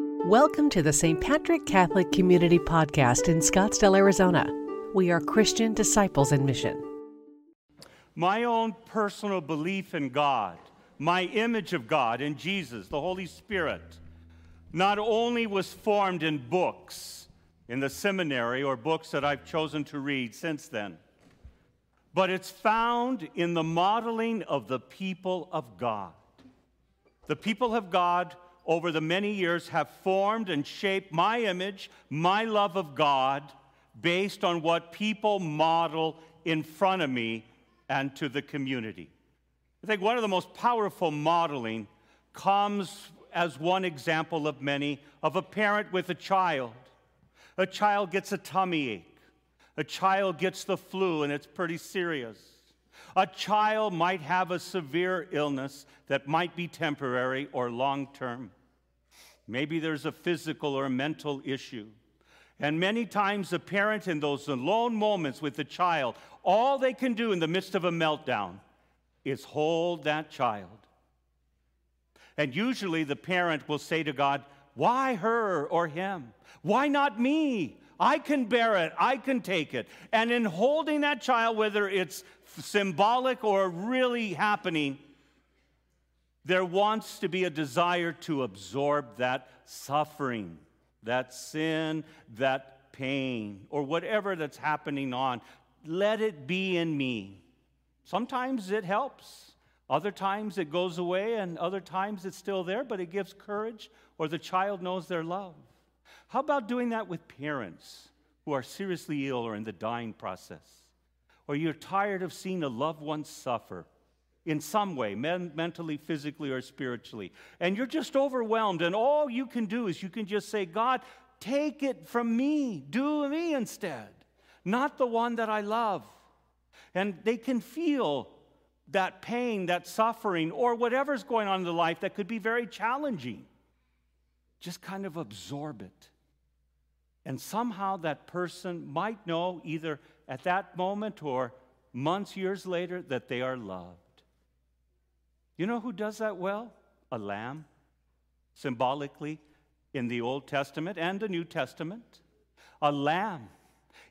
Welcome to the St. Patrick Catholic Community Podcast in Scottsdale, Arizona. We are Christian disciples in mission. My own personal belief in God, my image of God in Jesus, the Holy Spirit, not only was formed in books in the seminary or books that I've chosen to read since then, but it's found in the modeling of the people of God. The people of God over the many years have formed and shaped my image, my love of God, based on what people model in front of me and to the community. I think one of the most powerful modeling comes as one example of many of a parent with a child. A child gets a tummy ache. A child gets the flu and it's pretty serious. A child might have a severe illness that might be temporary or long term. Maybe there's a physical or a mental issue. And many times, the parent in those alone moments with the child, all they can do in the midst of a meltdown is hold that child. And usually, the parent will say to God, Why her or him? Why not me? I can bear it, I can take it. And in holding that child, whether it's symbolic or really happening, there wants to be a desire to absorb that suffering, that sin, that pain, or whatever that's happening on. Let it be in me. Sometimes it helps. Other times it goes away, and other times it's still there, but it gives courage, or the child knows their love. How about doing that with parents who are seriously ill or in the dying process? Or you're tired of seeing a loved one suffer? In some way, men- mentally, physically, or spiritually, and you're just overwhelmed, and all you can do is you can just say, God, take it from me, do me instead, not the one that I love. And they can feel that pain, that suffering, or whatever's going on in the life that could be very challenging. Just kind of absorb it. And somehow that person might know, either at that moment or months, years later, that they are loved. You know who does that well? A lamb, symbolically in the Old Testament and the New Testament. A lamb.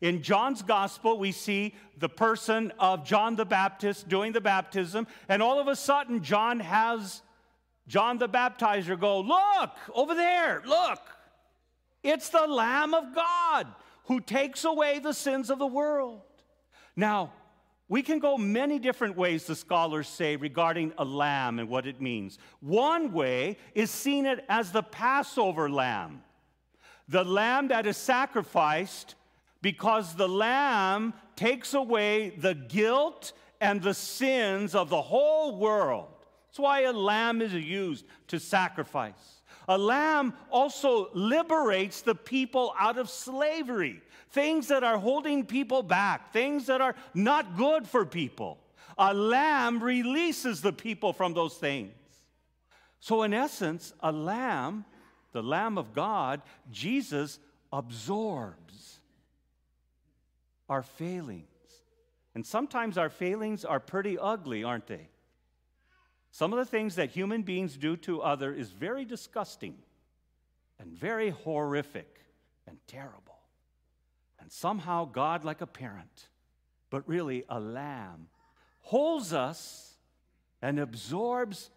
In John's gospel, we see the person of John the Baptist doing the baptism, and all of a sudden, John has John the baptizer go, Look, over there, look. It's the Lamb of God who takes away the sins of the world. Now, we can go many different ways, the scholars say, regarding a lamb and what it means. One way is seeing it as the Passover lamb, the lamb that is sacrificed because the lamb takes away the guilt and the sins of the whole world. That's why a lamb is used to sacrifice. A lamb also liberates the people out of slavery, things that are holding people back, things that are not good for people. A lamb releases the people from those things. So, in essence, a lamb, the Lamb of God, Jesus absorbs our failings. And sometimes our failings are pretty ugly, aren't they? Some of the things that human beings do to other is very disgusting and very horrific and terrible. And somehow God, like a parent, but really a lamb, holds us and absorbs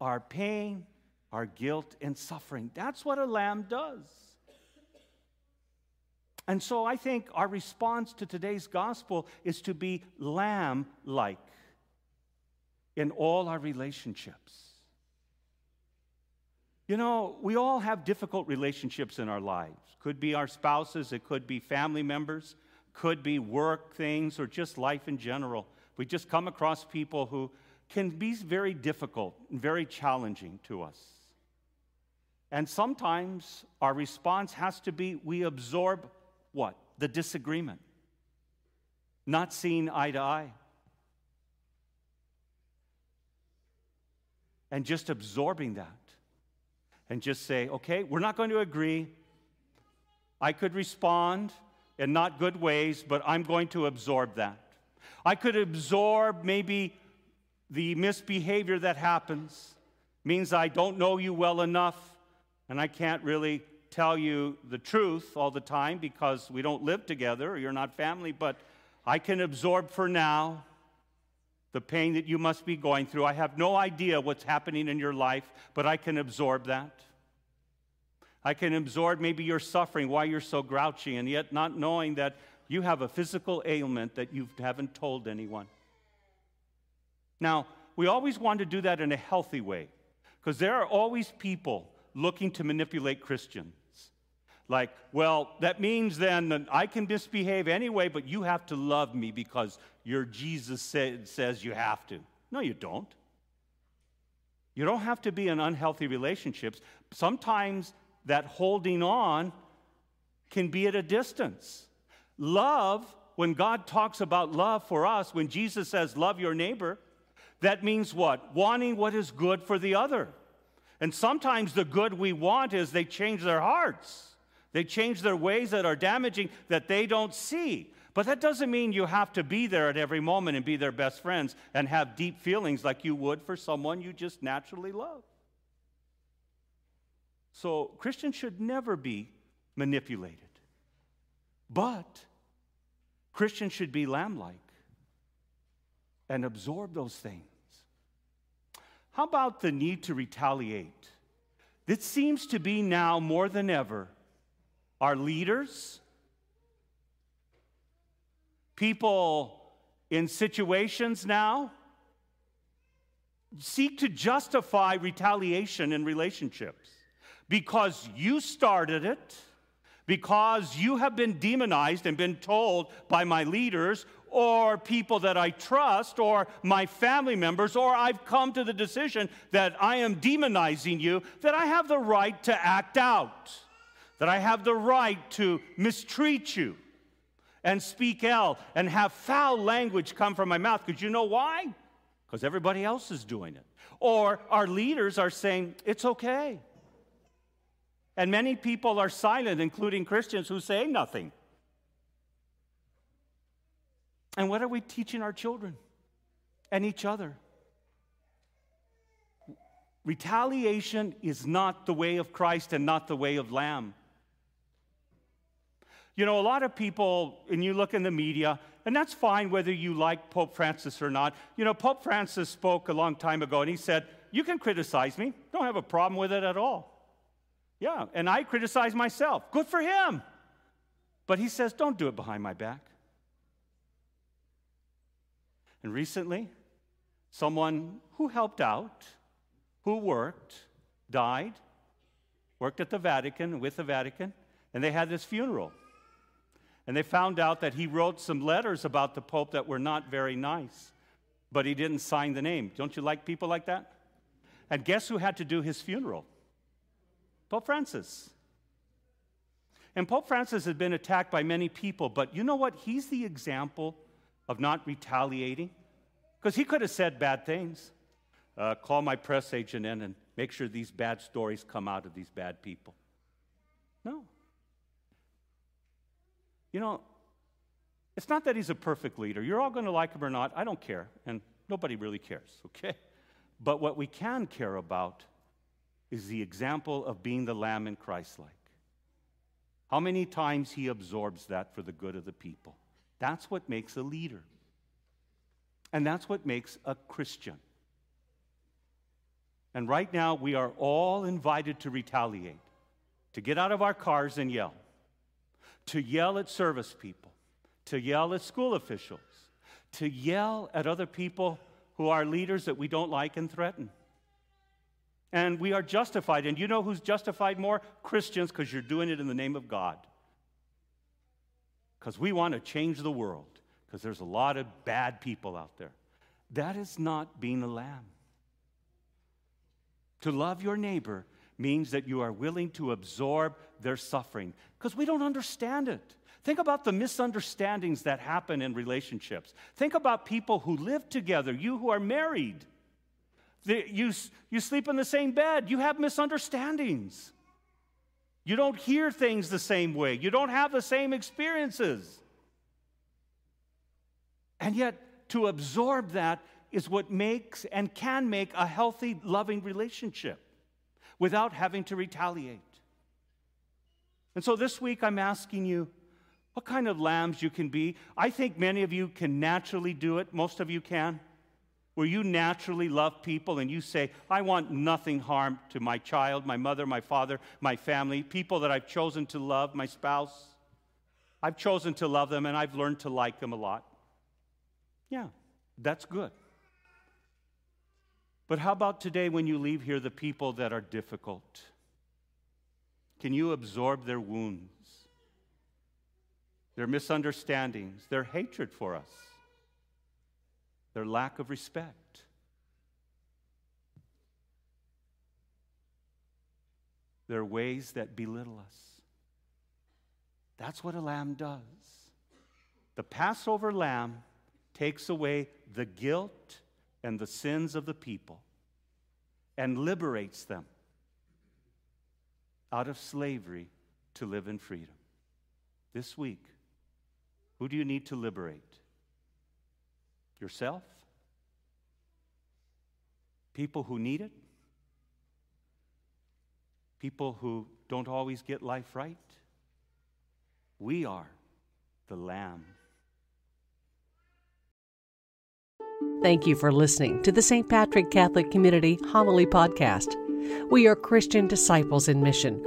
our pain, our guilt, and suffering. That's what a lamb does. And so I think our response to today's gospel is to be lamb like in all our relationships. You know, we all have difficult relationships in our lives. Could be our spouses, it could be family members, could be work things, or just life in general. We just come across people who can be very difficult and very challenging to us. And sometimes our response has to be we absorb what? The disagreement, not seeing eye to eye. And just absorbing that and just say, okay, we're not going to agree. I could respond in not good ways, but I'm going to absorb that. I could absorb maybe the misbehavior that happens, means I don't know you well enough, And I can't really tell you the truth all the time because we don't live together or you're not family, but I can absorb for now the pain that you must be going through. I have no idea what's happening in your life, but I can absorb that. I can absorb maybe your suffering, why you're so grouchy, and yet not knowing that you have a physical ailment that you haven't told anyone. Now, we always want to do that in a healthy way because there are always people looking to manipulate Christians. Like, well, that means then that I can misbehave anyway, but you have to love me because your Jesus say, says you have to. No, you don't. You don't have to be in unhealthy relationships. Sometimes that holding on can be at a distance. Love, when God talks about love for us, when Jesus says, love your neighbor, that means what? Wanting what is good for the other. And sometimes the good we want is they change their hearts. They change their ways that are damaging that they don't see. But that doesn't mean you have to be there at every moment and be their best friends and have deep feelings like you would for someone you just naturally love. So Christians should never be manipulated. But Christians should be lamb like and absorb those things. How about the need to retaliate? It seems to be now more than ever our leaders, people in situations now seek to justify retaliation in relationships. Because you started it, because you have been demonized and been told by my leaders or people that I trust or my family members, or I've come to the decision that I am demonizing you, that I have the right to act out, that I have the right to mistreat you and speak ill and have foul language come from my mouth. Because you know why? Because everybody else is doing it. Or our leaders are saying, it's okay. And many people are silent, including Christians who say nothing. And what are we teaching our children and each other? Retaliation is not the way of Christ and not the way of Lamb. You know, a lot of people, and you look in the media, and that's fine whether you like Pope Francis or not. You know, Pope Francis spoke a long time ago, and he said, You can criticize me, don't have a problem with it at all. Yeah, and I criticize myself. Good for him. But he says, Don't do it behind my back. And recently, someone who helped out, who worked, died, worked at the Vatican, with the Vatican, and they had this funeral. And they found out that he wrote some letters about the Pope that were not very nice, but he didn't sign the name. Don't you like people like that? And guess who had to do his funeral? Pope Francis. And Pope Francis had been attacked by many people, but you know what? He's the example of not retaliating? Because he could have said bad things. Uh, call my press agent in and make sure these bad stories come out of these bad people. No. You know, it's not that he's a perfect leader. You're all going to like him or not. I don't care. And nobody really cares, okay? But what we can care about is the example of being the lamb in Christ like. How many times he absorbs that for the good of the people. That's what makes a leader. And that's what makes a Christian. And right now, we are all invited to retaliate, to get out of our cars and yell, to yell at service people, to yell at school officials, to yell at other people who are leaders that we don't like and threaten. And we are justified. And you know who's justified more? Christians, because you're doing it in the name of God because we want to change the world because there's a lot of bad people out there. That is not being a lamb. To love your neighbor means that you are willing to absorb their suffering because we don't understand it. Think about the misunderstandings that happen in relationships. Think about people who live together, you who are married. The, you, you sleep in the same bed, you have misunderstandings. You don't hear things the same way. You don't have the same experiences. And yet, to absorb that is what makes and can make a healthy, loving relationship. Without having to retaliate. And so this week I'm asking you what kind of lambs you can be. I think many of you can naturally do it, most of you can, where you naturally love people and you say, I want nothing harm to my child, my mother, my father, my family, people that I've chosen to love, my spouse. I've chosen to love them and I've learned to like them a lot. Yeah, that's good. But how about today when you leave here, the people that are difficult? Can you absorb their wounds, their misunderstandings, their hatred for us, their lack of respect? Their ways that belittle us. That's what a lamb does. The Passover lamb takes away the guilt and the sins of the people and liberates them out of slavery to live in freedom. This week, who do you need to liberate? Yourself? People who need it? People who don't always get life right? We are the Lamb. Thank you for listening to the St. Patrick Catholic Community Homily Podcast. We are Christian disciples in mission